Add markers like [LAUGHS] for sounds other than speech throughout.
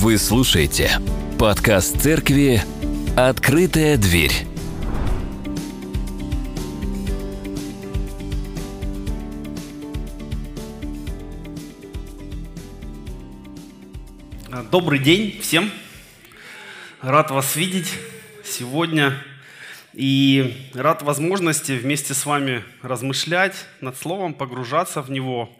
Вы слушаете подкаст церкви «Открытая дверь». Добрый день всем. Рад вас видеть сегодня. И рад возможности вместе с вами размышлять над Словом, погружаться в него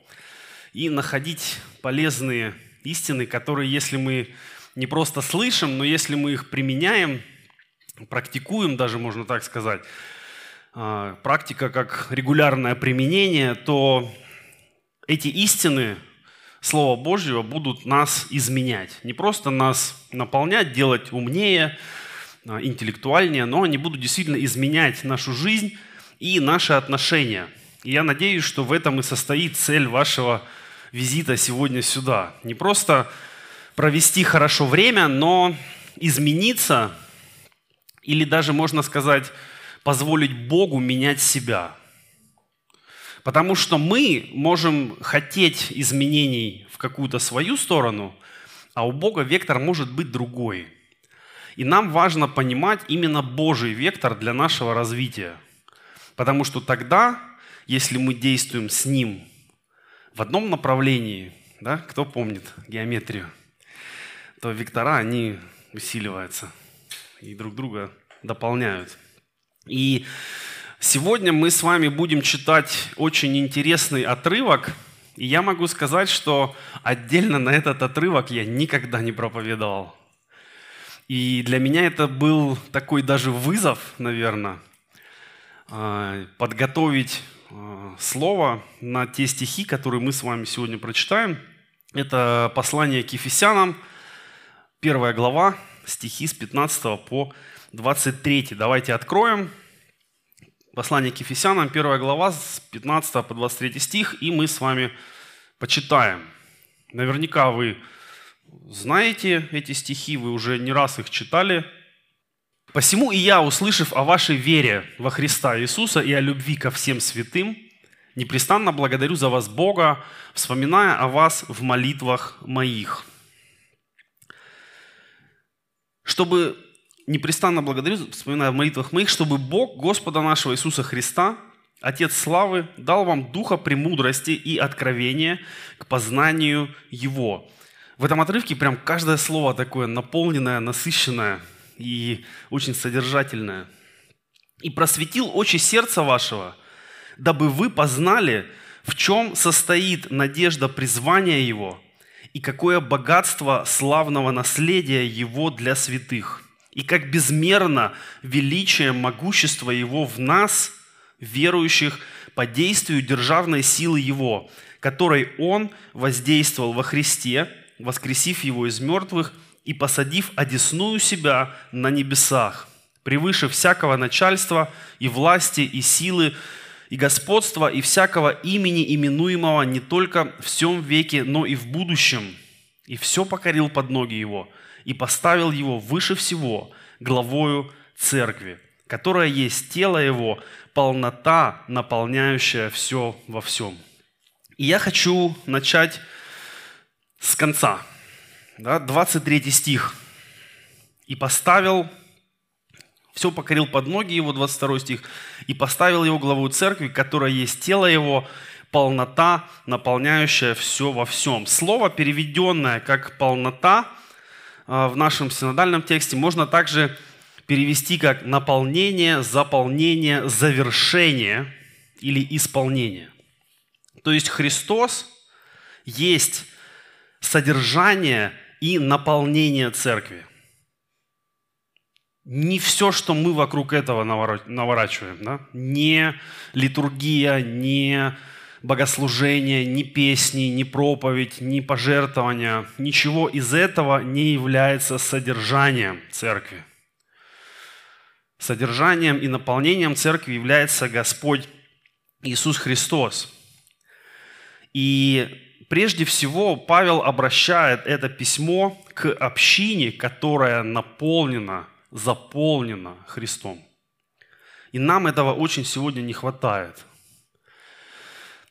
и находить полезные истины, которые, если мы не просто слышим, но если мы их применяем, практикуем, даже можно так сказать, а, практика как регулярное применение, то эти истины Слова Божьего будут нас изменять. Не просто нас наполнять, делать умнее, а, интеллектуальнее, но они будут действительно изменять нашу жизнь и наши отношения. И я надеюсь, что в этом и состоит цель вашего визита сегодня сюда. Не просто провести хорошо время, но измениться или даже, можно сказать, позволить Богу менять себя. Потому что мы можем хотеть изменений в какую-то свою сторону, а у Бога вектор может быть другой. И нам важно понимать именно Божий вектор для нашего развития. Потому что тогда, если мы действуем с Ним в одном направлении, да, кто помнит геометрию, то вектора, они усиливаются и друг друга дополняют. И сегодня мы с вами будем читать очень интересный отрывок, и я могу сказать, что отдельно на этот отрывок я никогда не проповедовал. И для меня это был такой даже вызов, наверное, а, подготовить слово на те стихи, которые мы с вами сегодня прочитаем. Это послание к Ефесянам, первая глава, стихи с 15 по 23. Давайте откроем. Послание к Ефесянам, первая глава, с 15 по 23 стих, и мы с вами почитаем. Наверняка вы знаете эти стихи, вы уже не раз их читали – Посему и я, услышав о вашей вере во Христа Иисуса и о любви ко всем святым, непрестанно благодарю за вас Бога, вспоминая о вас в молитвах моих. Чтобы непрестанно благодарю, вспоминая в молитвах моих, чтобы Бог Господа нашего Иисуса Христа, Отец славы, дал вам духа премудрости и откровения к познанию Его. В этом отрывке прям каждое слово такое наполненное, насыщенное – и очень содержательное. «И просветил очи сердца вашего, дабы вы познали, в чем состоит надежда призвания Его и какое богатство славного наследия Его для святых, и как безмерно величие могущества Его в нас, верующих, по действию державной силы Его, которой Он воздействовал во Христе, воскресив Его из мертвых – и посадив одесную себя на небесах, превыше всякого начальства и власти и силы, и господства, и всякого имени, именуемого не только в всем веке, но и в будущем. И все покорил под ноги его, и поставил его выше всего, главою церкви, которая есть тело его, полнота, наполняющая все во всем. И я хочу начать с конца – да, 23 стих. «И поставил, все покорил под ноги его», 22 стих, «и поставил его главу церкви, которая есть тело его, полнота, наполняющая все во всем». Слово, переведенное как «полнота» а, в нашем синодальном тексте, можно также перевести как «наполнение», «заполнение», «завершение» или «исполнение». То есть Христос есть содержание и наполнение церкви. Не все, что мы вокруг этого наворачиваем, да? не литургия, не богослужение, ни песни, ни проповедь, ни пожертвования, ничего из этого не является содержанием церкви. Содержанием и наполнением церкви является Господь Иисус Христос. И прежде всего Павел обращает это письмо к общине, которая наполнена, заполнена Христом. И нам этого очень сегодня не хватает.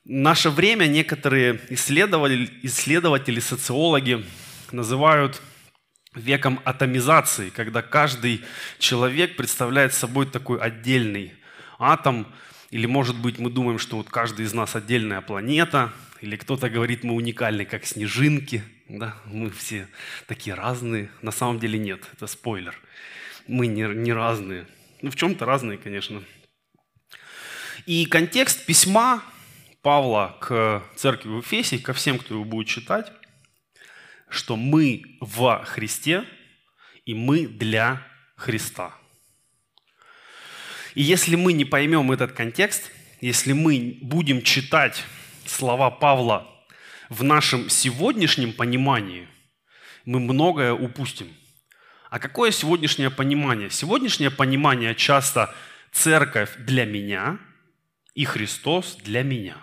В наше время некоторые исследователи, исследователи социологи называют веком атомизации, когда каждый человек представляет собой такой отдельный атом, или, может быть, мы думаем, что вот каждый из нас отдельная планета, или кто-то говорит, мы уникальны, как снежинки, да, мы все такие разные. На самом деле нет, это спойлер. Мы не, не разные. Ну, в чем-то разные, конечно. И контекст письма Павла к церкви в Эфесе, ко всем, кто его будет читать, что мы во Христе и мы для Христа. И если мы не поймем этот контекст, если мы будем читать слова Павла в нашем сегодняшнем понимании, мы многое упустим. А какое сегодняшнее понимание? Сегодняшнее понимание часто церковь для меня и Христос для меня.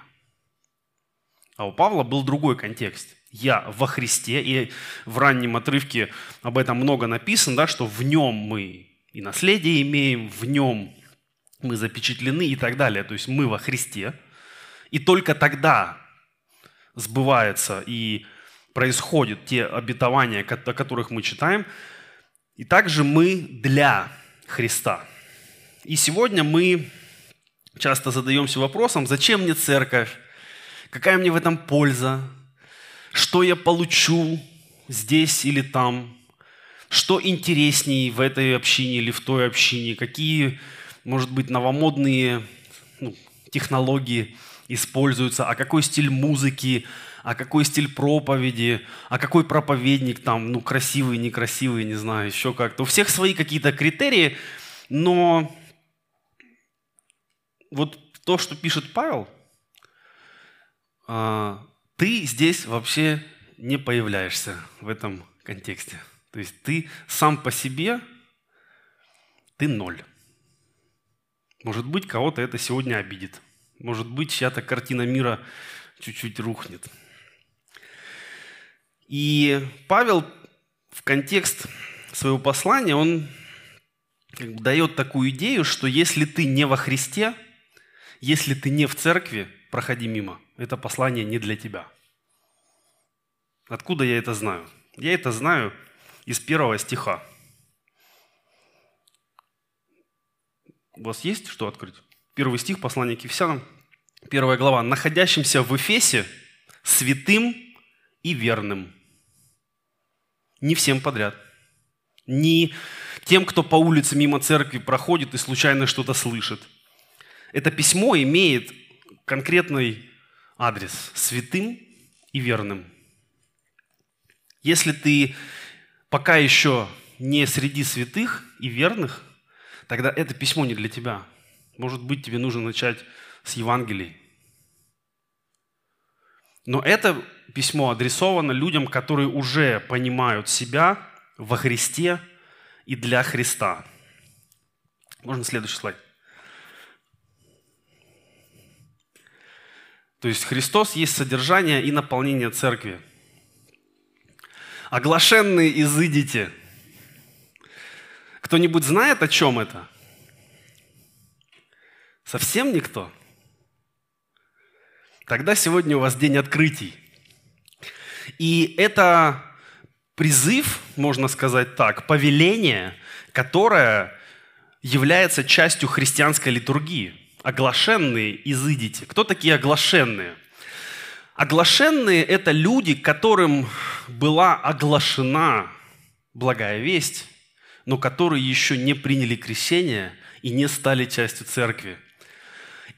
А у Павла был другой контекст. Я во Христе, и в раннем отрывке об этом много написано, да, что в нем мы и наследие имеем, в нем мы запечатлены и так далее. То есть мы во Христе. И только тогда сбывается и происходят те обетования, о которых мы читаем. И также мы для Христа. И сегодня мы часто задаемся вопросом, зачем мне церковь, какая мне в этом польза, что я получу здесь или там, что интереснее в этой общине или в той общине, какие, может быть, новомодные ну, технологии используются, а какой стиль музыки, а какой стиль проповеди, а какой проповедник там, ну, красивый, некрасивый, не знаю, еще как-то. У всех свои какие-то критерии, но вот то, что пишет Павел, а, ты здесь вообще не появляешься в этом контексте. То есть ты сам по себе, ты ноль. Может быть, кого-то это сегодня обидит. Может быть, чья-то картина мира чуть-чуть рухнет. И Павел в контекст своего послания, он дает такую идею, что если ты не во Христе, если ты не в церкви, проходи мимо. Это послание не для тебя. Откуда я это знаю? Я это знаю из первого стиха. У вас есть что открыть? Первый стих послания к Ефесянам, первая глава. «Находящимся в Эфесе святым и верным». Не всем подряд. Не тем, кто по улице мимо церкви проходит и случайно что-то слышит. Это письмо имеет конкретный адрес – святым и верным. Если ты пока еще не среди святых и верных, тогда это письмо не для тебя. Может быть, тебе нужно начать с Евангелий. Но это письмо адресовано людям, которые уже понимают себя во Христе и для Христа. Можно следующий слайд. То есть Христос есть содержание и наполнение церкви. Оглашенные изыдите. Кто-нибудь знает, о чем это? Совсем никто? Тогда сегодня у вас день открытий. И это призыв, можно сказать так, повеление, которое является частью христианской литургии – оглашенные изыдите. Кто такие оглашенные? Оглашенные – это люди, которым была оглашена благая весть, но которые еще не приняли крещение и не стали частью церкви.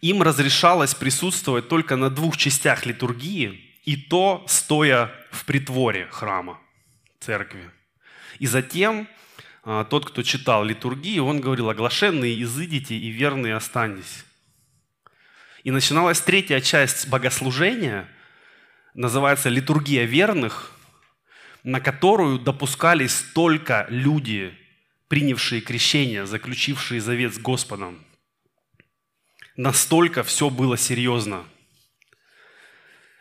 Им разрешалось присутствовать только на двух частях литургии, и то стоя в притворе храма, церкви. И затем а, тот, кто читал литургию, он говорил, оглашенные изыдите и верные останьтесь. И начиналась третья часть богослужения, называется «Литургия верных», на которую допускались только люди, принявшие крещение, заключившие завет с Господом. Настолько все было серьезно.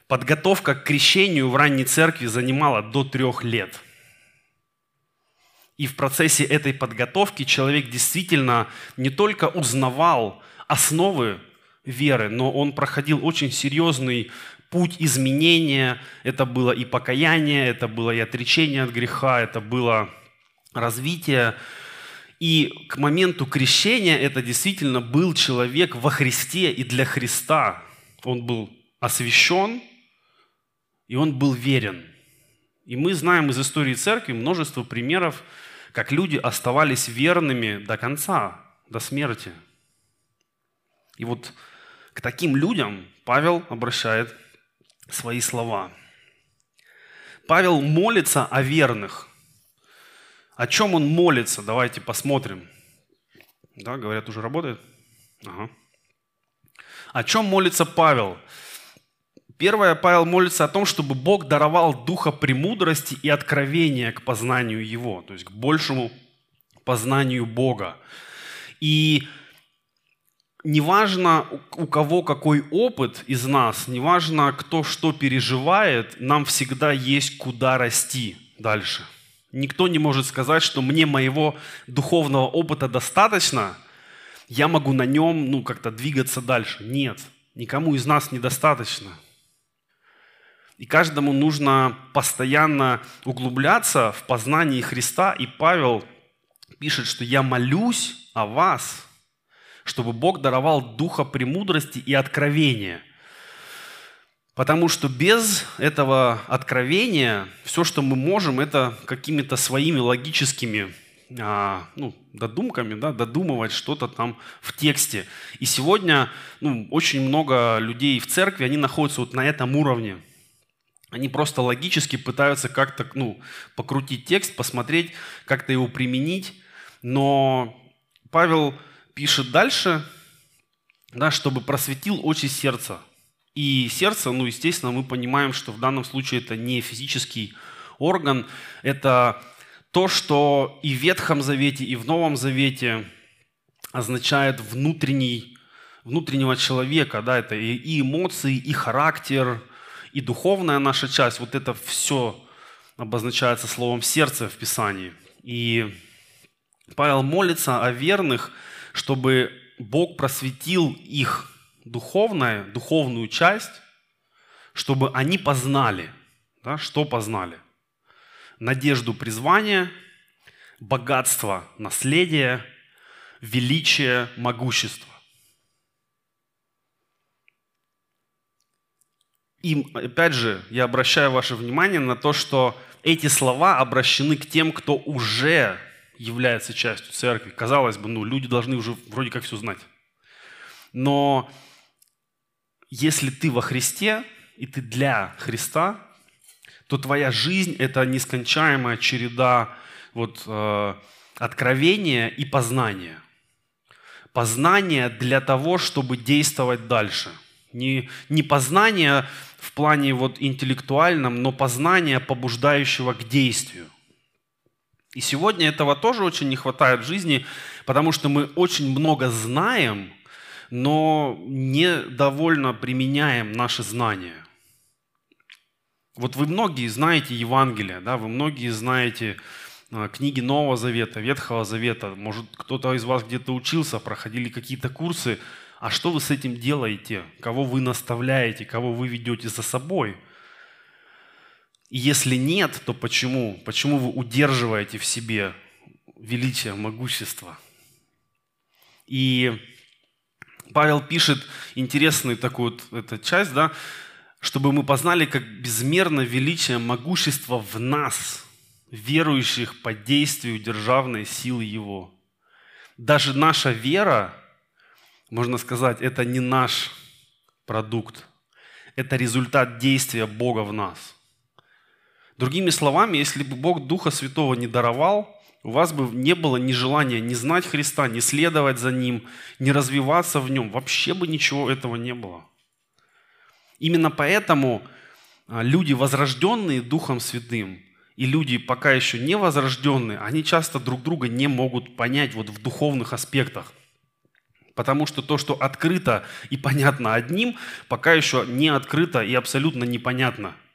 Подготовка к крещению в ранней церкви занимала до трех лет. И в процессе этой подготовки человек действительно не только узнавал основы веры, но он проходил очень серьезный путь изменения. Это было и покаяние, это было и отречение от греха, это было развития. И к моменту крещения это действительно был человек во Христе и для Христа. Он был освящен, и он был верен. И мы знаем из истории церкви множество примеров, как люди оставались верными до конца, до смерти. И вот к таким людям Павел обращает свои слова. Павел молится о верных. О чем он молится? Давайте посмотрим. Да, говорят, уже работает? Ага. О чем молится Павел? Первое, Павел молится о том, чтобы Бог даровал духа премудрости и откровения к познанию Его, то есть к большему познанию Бога. И неважно, у кого какой опыт из нас, неважно, кто что переживает, нам всегда есть куда расти дальше. Никто не может сказать, что мне моего духовного опыта достаточно, я могу на нем ну, как-то двигаться дальше. Нет, никому из нас недостаточно. И каждому нужно постоянно углубляться в познании Христа. И Павел пишет, что я молюсь о вас, чтобы Бог даровал духа премудрости и откровения. Потому что без этого откровения все, что мы можем, это какими-то своими логическими а, ну, додумками, да, додумывать что-то там в тексте. И сегодня ну, очень много людей в церкви, они находятся вот на этом уровне. Они просто логически пытаются как-то ну, покрутить текст, посмотреть, как-то его применить. Но Павел пишет дальше, да, чтобы просветил очи сердца. И сердце, ну, естественно, мы понимаем, что в данном случае это не физический орган, это то, что и в Ветхом Завете, и в Новом Завете означает внутренний, внутреннего человека, да, это и эмоции, и характер, и духовная наша часть, вот это все обозначается словом сердце в Писании. И Павел молится о верных – чтобы Бог просветил их духовное, духовную часть, чтобы они познали. Да, что познали? Надежду призвания, богатство наследия, величие, могущество. И опять же, я обращаю ваше внимание на то, что эти слова обращены к тем, кто уже является частью церкви. Казалось бы, ну, люди должны уже вроде как все знать. Но если ты во Христе, и ты для Христа, то твоя жизнь – это нескончаемая череда вот, э, откровения и познания. Познание для того, чтобы действовать дальше. Не, не познание в плане вот интеллектуальном, но познание, побуждающего к действию. И сегодня этого тоже очень не хватает в жизни, потому что мы очень много знаем, но не довольно применяем наши знания. Вот вы многие знаете Евангелие, да, вы многие знаете а, книги Нового Завета, Ветхого Завета. Может, кто-то из вас где-то учился, проходили какие-то курсы. А что вы с этим делаете? Кого вы наставляете? Кого вы ведете за собой? И если нет, то почему? Почему вы удерживаете в себе величие, могущество? И Павел пишет интересную такую вот эту часть, да, чтобы мы познали, как безмерно величие, могущество в нас, верующих по действию державной силы Его. Даже наша вера, можно сказать, это не наш продукт, это результат действия Бога в нас – Другими словами, если бы Бог Духа Святого не даровал, у вас бы не было ни желания не знать Христа, не следовать за Ним, не развиваться в Нем. Вообще бы ничего этого не было. Именно поэтому а, люди, возрожденные Духом Святым, и люди, пока еще не возрожденные, они часто друг друга не могут понять вот в духовных аспектах. Потому что то, что открыто и понятно одним, пока еще не открыто и абсолютно непонятно –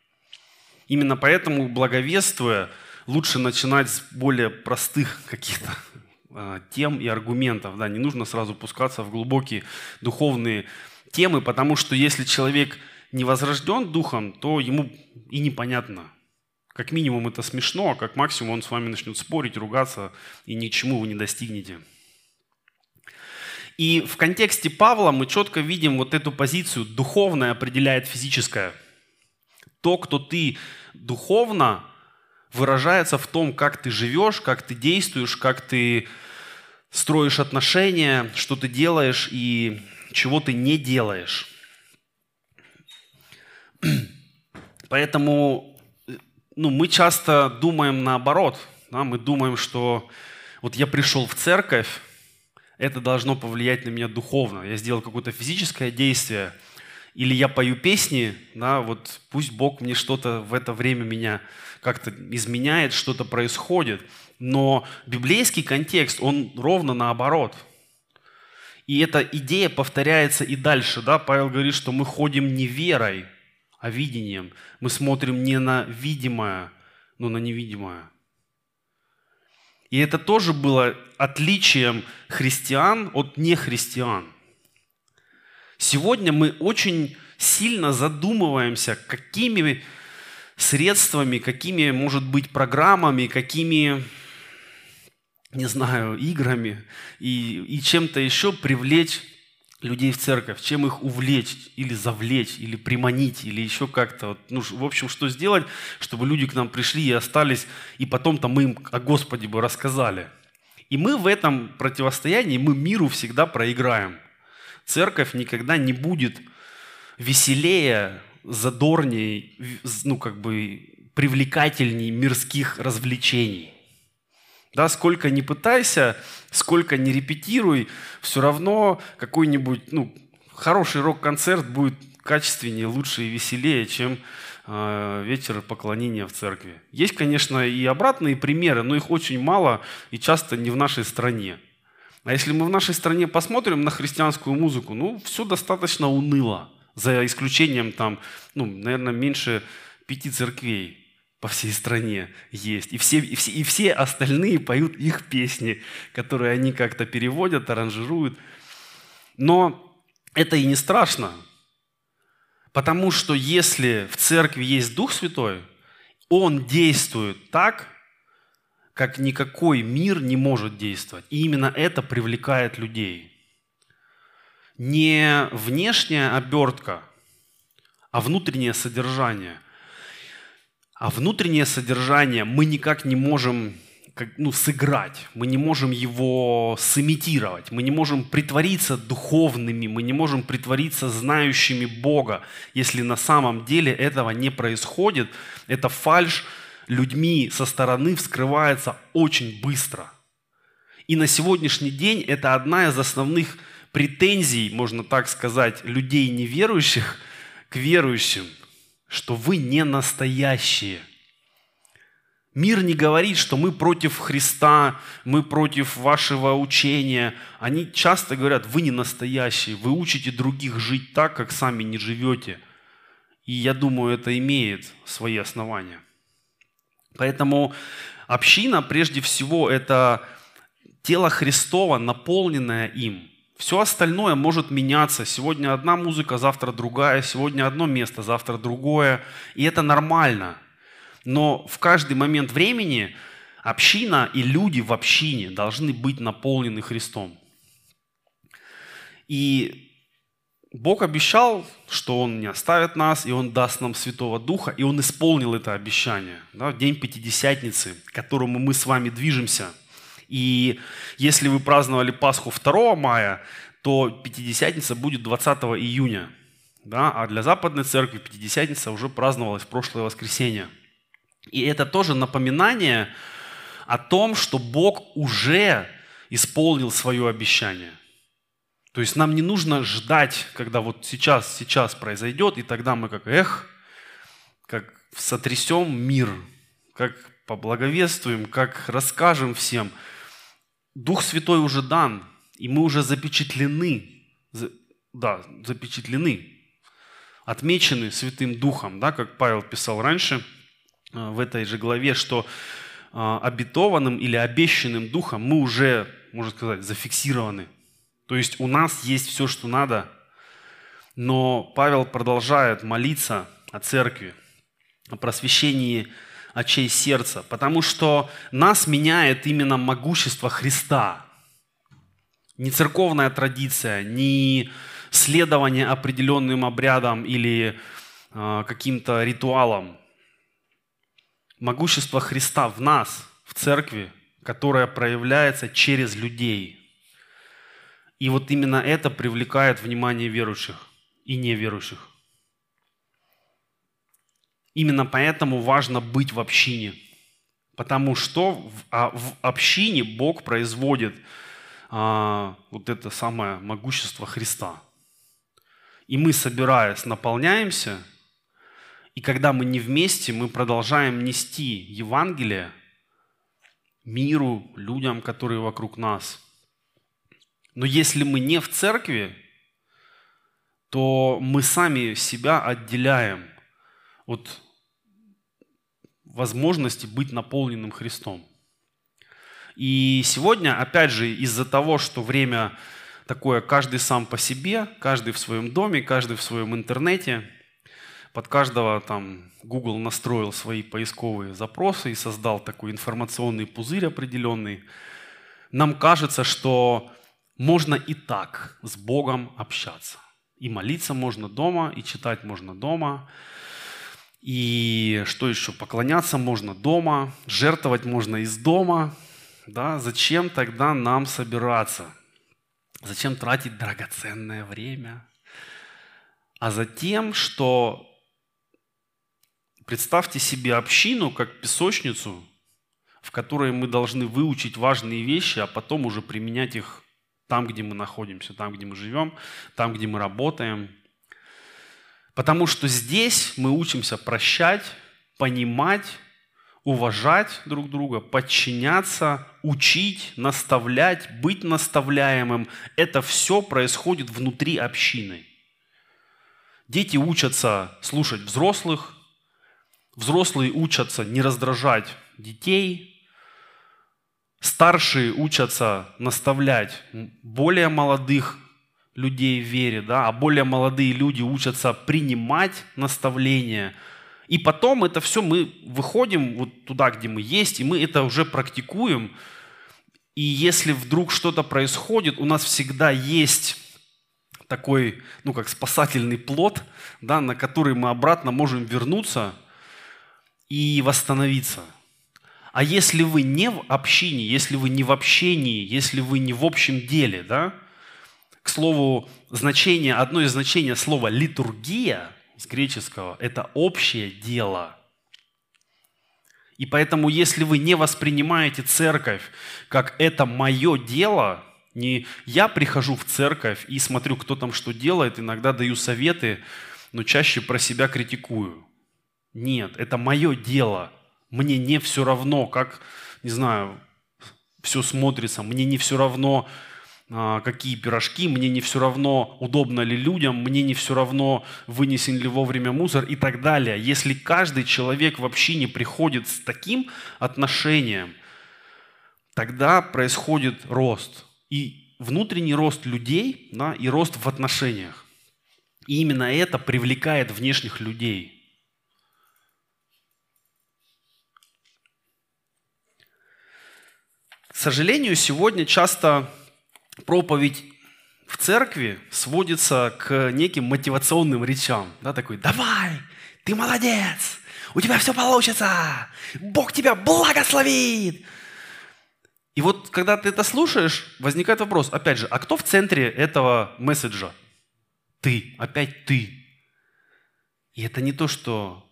Именно поэтому, благовествуя, лучше начинать с более простых каких-то а, тем и аргументов. Да, не нужно сразу пускаться в глубокие духовные темы, потому что если человек не возрожден духом, то ему и непонятно, Как минимум это смешно, а как максимум он с вами начнет спорить, ругаться, и ни к чему вы не достигнете. И в контексте Павла мы четко видим вот эту позицию «духовное определяет физическое». То, кто ты духовно, выражается в том, как ты живешь, как ты действуешь, как ты строишь отношения, что ты делаешь и чего ты не делаешь. Поэтому ну, мы часто думаем наоборот. Да? Мы думаем, что вот я пришел в церковь, это должно повлиять на меня духовно. Я сделал какое-то физическое действие, или я пою песни, да, вот пусть Бог мне что-то в это время меня как-то изменяет, что-то происходит. Но библейский контекст, он ровно наоборот. И эта идея повторяется и дальше. Да? Павел говорит, что мы ходим не верой, а видением. Мы смотрим не на видимое, но на невидимое. И это тоже было отличием христиан от нехристиан. Сегодня мы очень сильно задумываемся, какими средствами, какими, может быть, программами, какими, не знаю, играми и, и чем-то еще привлечь людей в церковь, чем их увлечь или завлечь, или приманить, или еще как-то. Ну, в общем, что сделать, чтобы люди к нам пришли и остались, и потом-то мы им о Господе бы рассказали. И мы в этом противостоянии, мы миру всегда проиграем. Церковь никогда не будет веселее, задорнее, ну, как бы привлекательней мирских развлечений. Да, сколько не пытайся, сколько не репетируй, все равно какой-нибудь ну, хороший рок-концерт будет качественнее, лучше и веселее, чем э, вечер поклонения в церкви. Есть, конечно, и обратные примеры, но их очень мало и часто не в нашей стране. А если мы в нашей стране посмотрим на христианскую музыку, ну, все достаточно уныло, за исключением там, ну, наверное, меньше пяти церквей по всей стране есть. И все, и, все, и все остальные поют их песни, которые они как-то переводят, аранжируют. Но это и не страшно, потому что если в церкви есть Дух Святой, Он действует так, как никакой мир не может действовать. И именно это привлекает людей. Не внешняя обертка, а внутреннее содержание – а внутреннее содержание мы никак не можем ну, сыграть, мы не можем его сымитировать, мы не можем притвориться духовными, мы не можем притвориться знающими Бога, если на самом деле этого не происходит. Это фальш людьми со стороны вскрывается очень быстро. И на сегодняшний день это одна из основных претензий, можно так сказать, людей неверующих к верующим – что вы не настоящие. Мир не говорит, что мы против Христа, мы против вашего учения. Они часто говорят, вы не настоящие, вы учите других жить так, как сами не живете. И я думаю, это имеет свои основания. Поэтому община, прежде всего, это тело Христова, наполненное им – все остальное может меняться. Сегодня одна музыка, завтра другая, сегодня одно место, завтра другое. И это нормально. Но в каждый момент времени община и люди в общине должны быть наполнены Христом. И Бог обещал, что Он не оставит нас, и Он даст нам Святого Духа, и Он исполнил это обещание. Да, в день Пятидесятницы, к которому мы с вами движемся – и если вы праздновали Пасху 2 мая, то Пятидесятница будет 20 июня. Да? А для Западной Церкви Пятидесятница уже праздновалась в прошлое воскресенье. И это тоже напоминание о том, что Бог уже исполнил свое обещание. То есть нам не нужно ждать, когда вот сейчас, сейчас произойдет, и тогда мы как эх, как сотрясем мир, как поблаговествуем, как расскажем всем – Дух Святой уже дан, и мы уже запечатлены, да, запечатлены, отмечены Святым Духом, да, как Павел писал раньше э, в этой же главе, что э, обетованным или обещанным Духом мы уже, можно сказать, зафиксированы. То есть у нас есть все, что надо, но Павел продолжает молиться о церкви, о просвещении очей сердца, потому что нас меняет именно могущество Христа. Не церковная традиция, не следование определенным обрядам или э, каким-то ритуалам. Могущество Христа в нас, в церкви, которое проявляется через людей. И вот именно это привлекает внимание верующих и неверующих. Именно поэтому важно быть в общине. Потому что в, а, в общине Бог производит а, вот это самое могущество Христа. И мы, собираясь, наполняемся, и когда мы не вместе, мы продолжаем нести Евангелие миру, людям, которые вокруг нас. Но если мы не в церкви, то мы сами себя отделяем от возможности быть наполненным Христом. И сегодня, опять же, из-за того, что время такое, каждый сам по себе, каждый в своем доме, каждый в своем интернете, под каждого там Google настроил свои поисковые запросы и создал такой информационный пузырь определенный, нам кажется, что можно и так с Богом общаться. И молиться можно дома, и читать можно дома, и что еще? Поклоняться можно дома, жертвовать можно из дома. Да? Зачем тогда нам собираться? Зачем тратить драгоценное время? А затем, что представьте себе общину как песочницу, в которой мы должны выучить важные вещи, а потом уже применять их там, где мы находимся, там, где мы живем, там, где мы работаем – Потому что здесь мы учимся прощать, понимать, уважать друг друга, подчиняться, учить, наставлять, быть наставляемым. Это все происходит внутри общины. Дети учатся слушать взрослых, взрослые учатся не раздражать детей, старшие учатся наставлять более молодых людей в вере, да, а более молодые люди учатся принимать наставления. И потом это все мы выходим вот туда, где мы есть, и мы это уже практикуем. И если вдруг что-то происходит, у нас всегда есть такой, ну как спасательный плод, да, на который мы обратно можем вернуться и восстановиться. А если вы не в общине, если вы не в общении, если вы не в общем деле, да, к слову, значение, одно из значений слова «литургия» с греческого – это общее дело. И поэтому, если вы не воспринимаете церковь как «это мое дело», не я прихожу в церковь и смотрю, кто там что делает, иногда даю советы, но чаще про себя критикую. Нет, это мое дело. Мне не все равно, как, не знаю, все смотрится. Мне не все равно, а, какие пирожки, мне не все равно, удобно ли людям, мне не все равно, вынесен ли вовремя мусор и так далее. Если каждый человек в общине приходит с таким отношением, тогда происходит рост. И внутренний рост людей, да, и рост в отношениях. И именно это привлекает внешних людей. Сожалению, сегодня часто проповедь в церкви сводится к неким мотивационным речам. Да, такой, давай, ты молодец, у тебя все получится, Бог тебя благословит. И вот когда ты это слушаешь, возникает вопрос, опять же, а кто в центре этого месседжа? Ты, опять ты. И это не то, что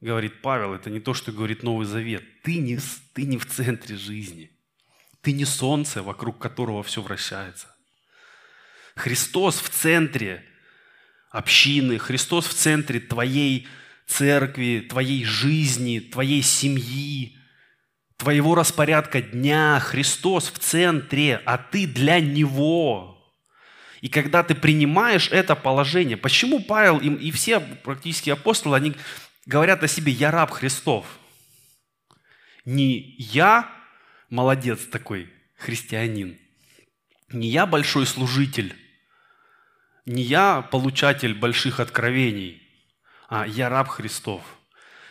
говорит Павел, это не то, что говорит Новый Завет. Ты не, ты не в центре жизни. Ты не солнце, вокруг которого все вращается. Христос в центре общины, Христос в центре твоей церкви, твоей жизни, твоей семьи, твоего распорядка дня. Христос в центре, а ты для Него. И когда ты принимаешь это положение, почему Павел им и все практически апостолы, они говорят о себе, я раб Христов. Не я молодец такой, христианин. Не я большой служитель, не я получатель больших откровений, а я раб Христов.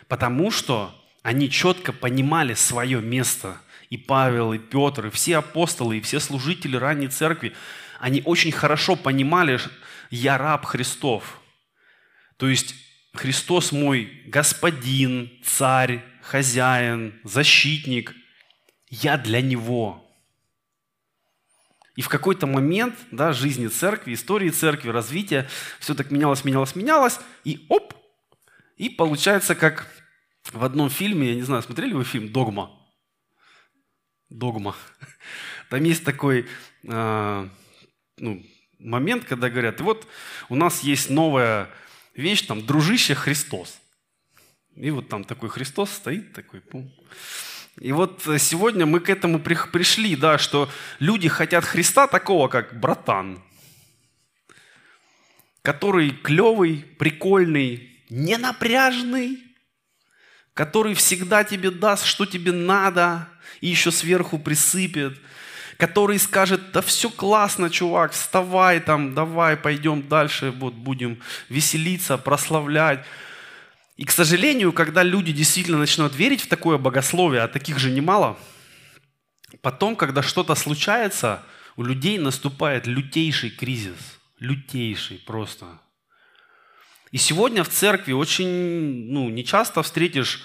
Потому что Они четко понимали свое место. И Павел, и Петр, и все апостолы, и все служители ранней церкви, они очень хорошо понимали, я раб Христов. То есть Христос мой господин, царь, хозяин, защитник. Я для Него. И в какой-то момент да, жизни церкви, истории церкви, развития, все так менялось, менялось, менялось, и оп, и получается, как в одном фильме, я не знаю, смотрели вы фильм «Догма»? «Догма». [LAUGHS] Там есть такой э, ну, момент, когда говорят, вот у нас есть новая вещь, там, дружище Христос. И вот там такой Христос стоит, такой, пум. И вот сегодня мы к этому пришли, да, что люди хотят Христа такого, как братан, который клевый, прикольный, ненапряжный, который всегда тебе даст, что тебе надо, и еще сверху присыпет, который скажет, да все классно, чувак, вставай там, давай, пойдем дальше, вот будем веселиться, прославлять. И, к сожалению, когда люди действительно начнут верить в такое богословие, а таких же немало, потом, когда что-то случается, у людей наступает лютейший кризис. Лютейший просто. И сегодня в церкви очень, ну, не часто встретишь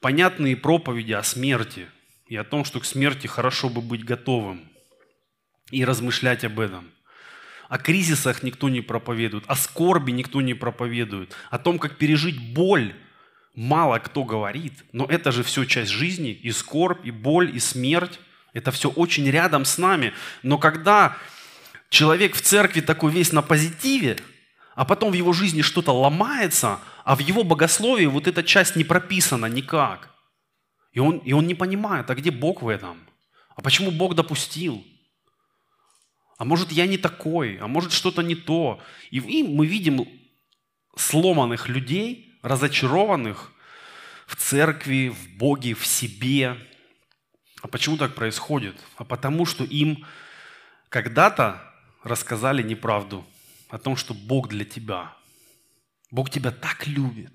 понятные проповеди о смерти и о том, что к смерти хорошо бы быть готовым и размышлять об этом. О кризисах никто не проповедует, о скорби никто не проповедует, о том, как пережить боль мало кто говорит, но это же все часть жизни, и скорбь, и боль, и смерть. Это все очень рядом с нами. Но когда человек в церкви такой весь на позитиве, а потом в его жизни что-то ломается, а в его богословии вот эта часть не прописана никак. И он, и он не понимает, а где Бог в этом? А почему Бог допустил? А может, я не такой, а может, что-то не то. И, мы видим сломанных людей, разочарованных в церкви, в Боге, в себе. А почему так происходит? А потому что им когда-то рассказали неправду о том, что Бог для тебя. Бог тебя так любит.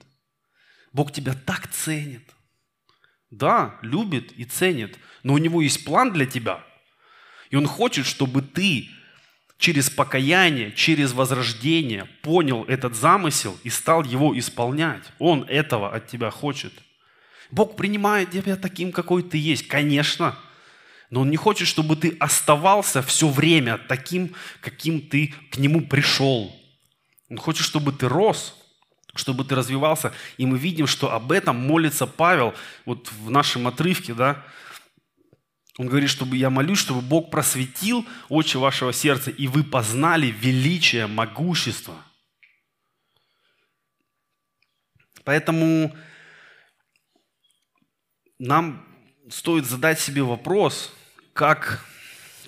Бог тебя так ценит. Да, любит и ценит, но у него есть план для тебя – и Он хочет, чтобы ты через покаяние, через возрождение понял этот замысел и стал его исполнять. Он этого от тебя хочет. Бог принимает тебя таким, какой ты есть, конечно. Но Он не хочет, чтобы ты оставался все время таким, каким ты к Нему пришел. Он хочет, чтобы ты рос, чтобы ты развивался. И мы видим, что об этом молится Павел вот в нашем отрывке, да, он говорит, чтобы я молюсь, чтобы Бог просветил очи вашего сердца, и вы познали величие, могущество. Поэтому нам стоит задать себе вопрос, как,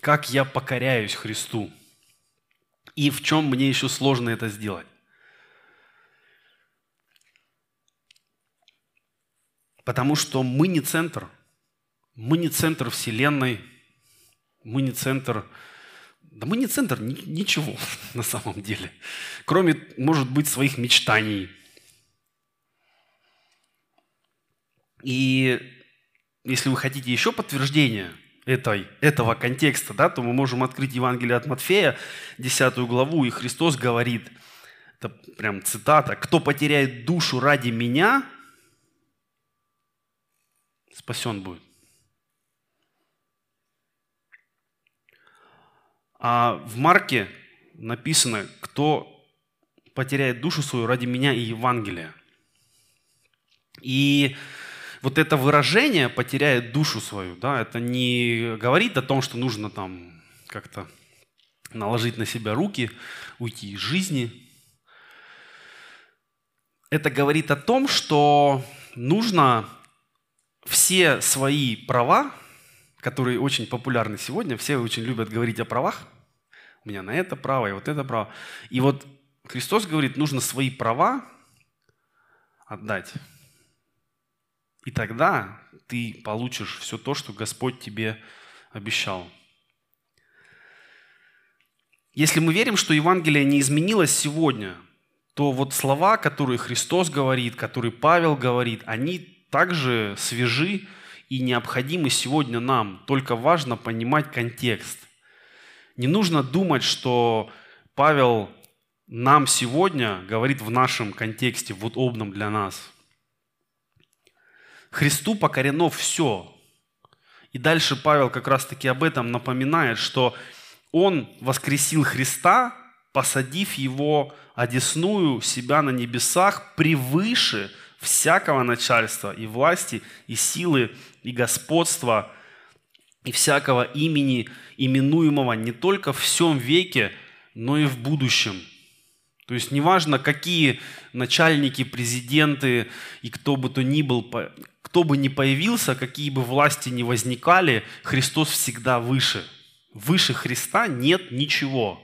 как я покоряюсь Христу, и в чем мне еще сложно это сделать. Потому что мы не центр – мы не центр Вселенной, мы не центр... Да мы не центр ничего [LAUGHS] на самом деле, кроме, может быть, своих мечтаний. И если вы хотите еще подтверждения этой, этого контекста, да, то мы можем открыть Евангелие от Матфея, 10 главу, и Христос говорит, это прям цитата, «Кто потеряет душу ради Меня, спасен будет». А в Марке написано, кто потеряет душу свою ради меня и Евангелия. И вот это выражение «потеряет душу свою», да, это не говорит о том, что нужно там как-то наложить на себя руки, уйти из жизни. Это говорит о том, что нужно все свои права, которые очень популярны сегодня, все очень любят говорить о правах, у меня на это право и вот это право. И вот Христос говорит, нужно свои права отдать. И тогда ты получишь все то, что Господь тебе обещал. Если мы верим, что Евангелие не изменилось сегодня, то вот слова, которые Христос говорит, которые Павел говорит, они также свежи и необходимы сегодня нам. Только важно понимать контекст. Не нужно думать, что Павел нам сегодня говорит в нашем контексте, в удобном для нас. Христу покорено все. И дальше Павел как раз-таки об этом напоминает, что он воскресил Христа, посадив его одесную себя на небесах превыше всякого начальства и власти, и силы, и господства, и всякого имени, именуемого не только в всем веке, но и в будущем. То есть неважно, какие начальники, президенты и кто бы то ни был, кто бы ни появился, какие бы власти ни возникали, Христос всегда выше. Выше Христа нет ничего.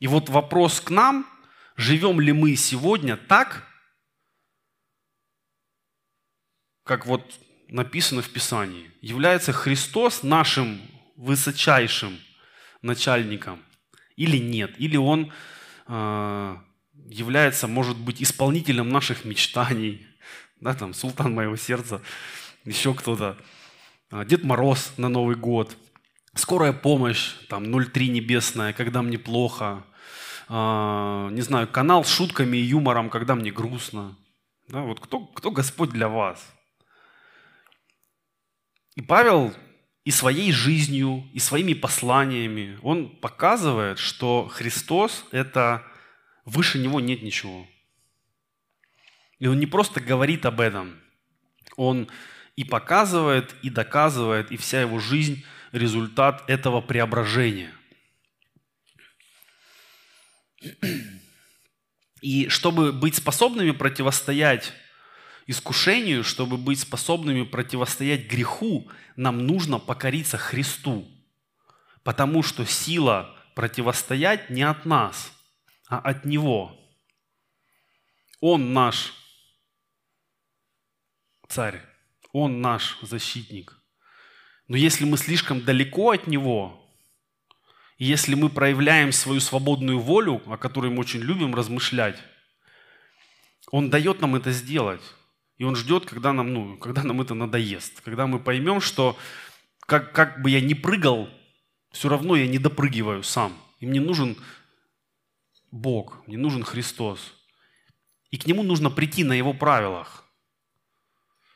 И вот вопрос к нам, живем ли мы сегодня так, как вот написано в Писании. Является Христос нашим высочайшим начальником или нет? Или Он э, является, может быть, исполнителем наших мечтаний, да, там, султан моего сердца, еще кто-то, а, Дед Мороз на Новый год, скорая помощь, там, 03 небесная, когда мне плохо, а, не знаю, канал с шутками и юмором, когда мне грустно. Да, вот кто, кто Господь для вас? И Павел и своей жизнью, и своими посланиями, он показывает, что Христос – это выше него нет ничего. И он не просто говорит об этом, он и показывает, и доказывает, и вся его жизнь – результат этого преображения – и чтобы быть способными противостоять искушению, чтобы быть способными противостоять греху, нам нужно покориться Христу. Потому что сила противостоять не от нас, а от Него. Он наш царь, Он наш защитник. Но если мы слишком далеко от Него, если мы проявляем свою свободную волю, о которой мы очень любим размышлять, Он дает нам это сделать. И Он ждет, когда нам, ну, когда нам это надоест. Когда мы поймем, что как, как бы я ни прыгал, все равно я не допрыгиваю сам. И мне нужен Бог, мне нужен Христос. И к Нему нужно прийти на Его правилах.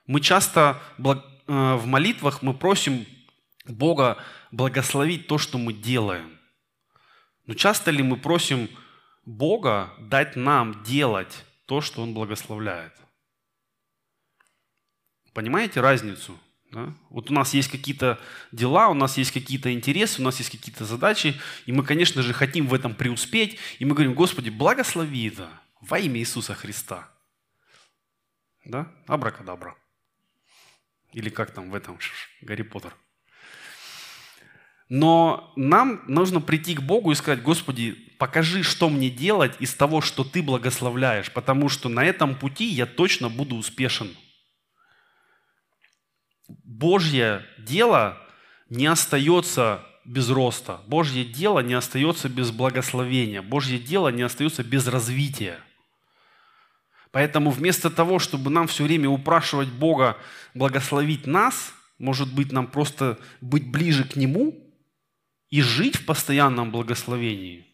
Мы часто э, в молитвах мы просим Бога благословить то, что мы делаем. Но часто ли мы просим Бога дать нам делать то, что Он благословляет? Понимаете разницу? Да? Вот у нас есть какие-то дела, у нас есть какие-то интересы, у нас есть какие-то задачи, и мы, конечно же, хотим в этом преуспеть, и мы говорим, Господи, благослови это во имя Иисуса Христа. Да? Абракадабра. Или как там в этом Гарри Поттер. Но нам нужно прийти к Богу и сказать, Господи, покажи, что мне делать из того, что Ты благословляешь, потому что на этом пути я точно буду успешен. Божье дело не остается без роста. Божье дело не остается без благословения. Божье дело не остается без развития. Поэтому вместо того, чтобы нам все время упрашивать Бога благословить нас, может быть, нам просто быть ближе к Нему – и жить в постоянном благословении.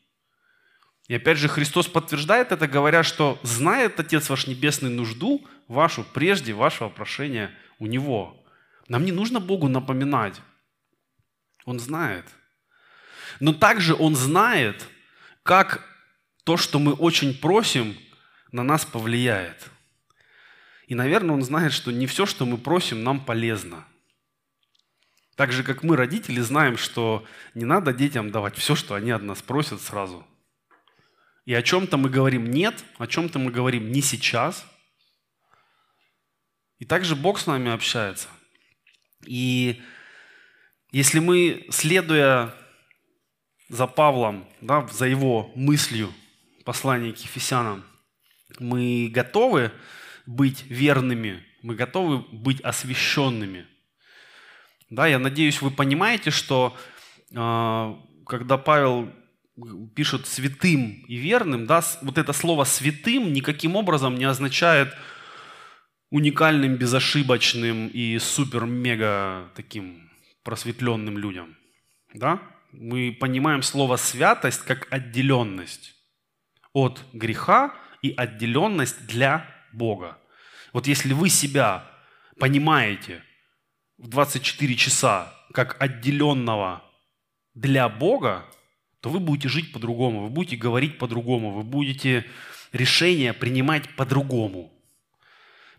И опять же Христос подтверждает это, говоря, что знает Отец ваш Небесный нужду вашу прежде вашего прошения у Него. Нам не нужно Богу напоминать. Он знает. Но также Он знает, как то, что мы очень просим, на нас повлияет. И, наверное, Он знает, что не все, что мы просим, нам полезно – так же, как мы, родители, знаем, что не надо детям давать все, что они от нас просят сразу. И о чем-то мы говорим «нет», о чем-то мы говорим «не сейчас». И также Бог с нами общается. И если мы, следуя за Павлом, да, за его мыслью послания к Ефесянам, мы готовы быть верными, мы готовы быть освященными – да, я надеюсь, вы понимаете, что э, когда Павел пишет святым и верным, да, вот это слово святым никаким образом не означает уникальным, безошибочным и супер-мега таким просветленным людям. Да? Мы понимаем слово «святость» как отделенность от греха и отделенность для Бога. Вот если вы себя понимаете в 24 часа как отделенного для Бога, то вы будете жить по-другому, вы будете говорить по-другому, вы будете решения принимать по-другому.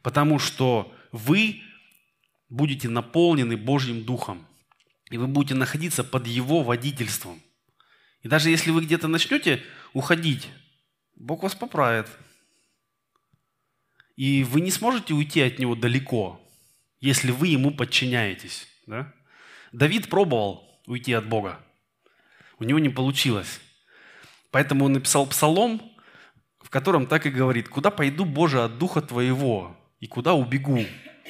Потому что вы будете наполнены Божьим Духом, и вы будете находиться под Его водительством. И даже если вы где-то начнете уходить, Бог вас поправит. И вы не сможете уйти от Него далеко, если вы Ему подчиняетесь. Да? Давид пробовал уйти от Бога. У него не получилось. Поэтому он написал псалом, в котором так и говорит, «Куда пойду, Боже, от Духа Твоего, и куда убегу?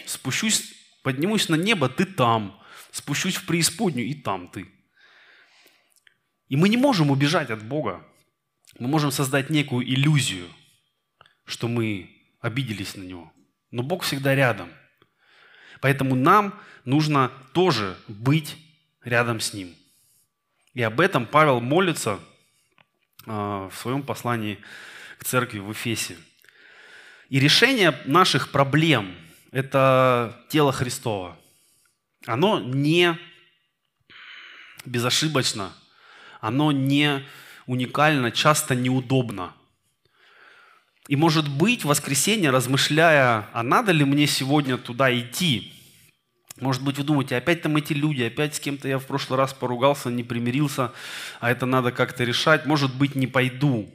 Спущусь, поднимусь на небо, Ты там, спущусь в преисподнюю, и там Ты». И мы не можем убежать от Бога. Мы можем создать некую иллюзию, что мы обиделись на Него. Но Бог всегда рядом. Поэтому нам нужно тоже быть рядом с Ним. И об этом Павел молится а, в своем послании к церкви в Эфесе. И решение наших проблем – это тело Христова. Оно не безошибочно, оно не уникально, часто неудобно. И может быть, в воскресенье, размышляя, а надо ли мне сегодня туда идти, может быть, вы думаете, опять там эти люди, опять с кем-то я в прошлый раз поругался, не примирился, а это надо как-то решать. Может быть, не пойду.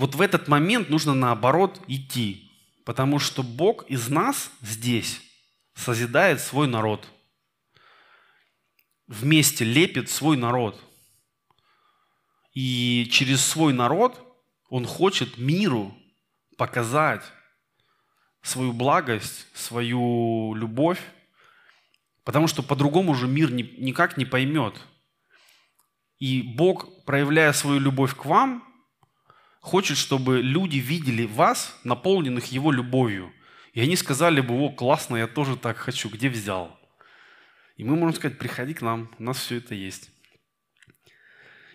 Вот в этот момент нужно наоборот идти, потому что Бог из нас здесь созидает свой народ. Вместе лепит свой народ. И через свой народ Он хочет миру показать, свою благость, свою любовь, потому что по-другому же мир ни, никак не поймет. И Бог, проявляя свою любовь к вам, хочет, чтобы люди видели вас, наполненных Его любовью. И они сказали бы, о, классно, я тоже так хочу, где взял? И мы можем сказать, приходи к нам, у нас все это есть.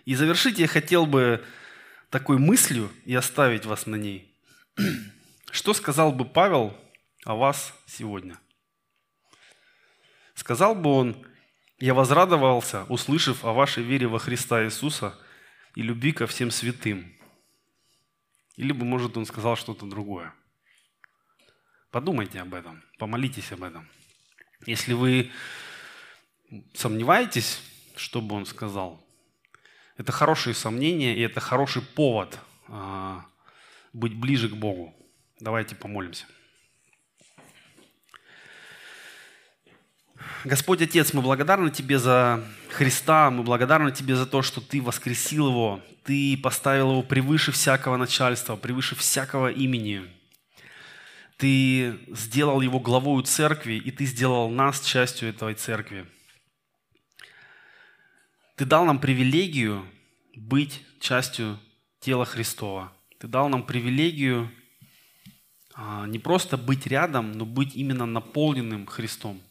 И завершить я хотел бы такой мыслью и оставить вас на ней. [CLEARS THROAT] Что сказал бы Павел о вас сегодня? Сказал бы он, я возрадовался, услышав о вашей вере во Христа Иисуса и любви ко всем святым. Или может, он сказал что-то другое. Подумайте об этом, помолитесь об этом. Если вы сомневаетесь, что бы он сказал, это хорошие сомнения, и это хороший повод а, быть ближе к Богу. Давайте помолимся. Господь Отец, мы благодарны Тебе за Христа, мы благодарны Тебе за то, что Ты воскресил Его, Ты поставил Его превыше всякого начальства, превыше всякого имени. Ты сделал Его главою церкви, и Ты сделал нас частью этой церкви. Ты дал нам привилегию быть частью тела Христова. Ты дал нам привилегию а, не просто быть рядом, но быть именно наполненным Христом.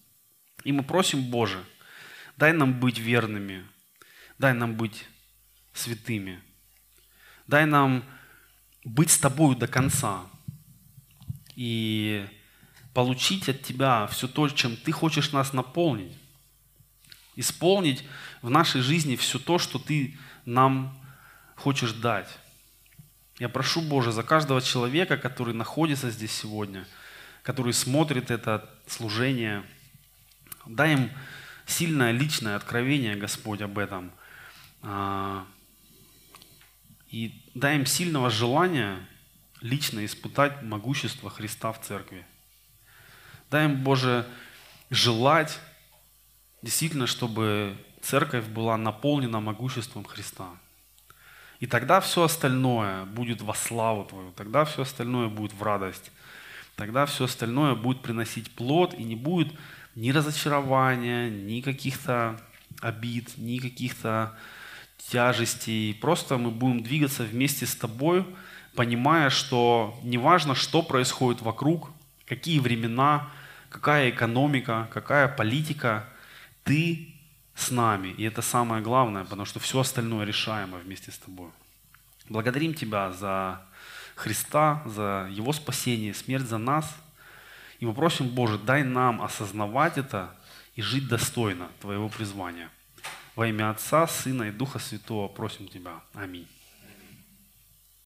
И мы просим, Боже, дай нам быть верными, дай нам быть святыми, дай нам быть с Тобою до конца и получить от Тебя все то, чем Ты хочешь нас наполнить, исполнить в нашей жизни все то, что Ты нам хочешь дать. Я прошу, Боже, за каждого человека, который находится здесь сегодня, который смотрит это служение, дай им сильное личное откровение, Господь, об этом. А, и дай им сильного желания лично испытать могущество Христа в церкви. Дай им, Боже, желать действительно, чтобы церковь была наполнена могуществом Христа. И тогда все остальное будет во славу Твою, тогда все остальное будет в радость, тогда все остальное будет приносить плод, и не будет ни разочарования, ни каких-то обид, ни каких-то тяжестей. Просто мы будем двигаться вместе с Тобой, понимая, что неважно, что происходит вокруг, какие времена, какая экономика, какая политика, ты с нами. И это самое главное, потому что все остальное решаемо вместе с тобой. Благодарим Тебя за Христа, за Его спасение, смерть за нас. И мы просим, Боже, дай нам осознавать это и жить достойно Твоего призвания. Во имя Отца, Сына и Духа Святого просим Тебя. Аминь.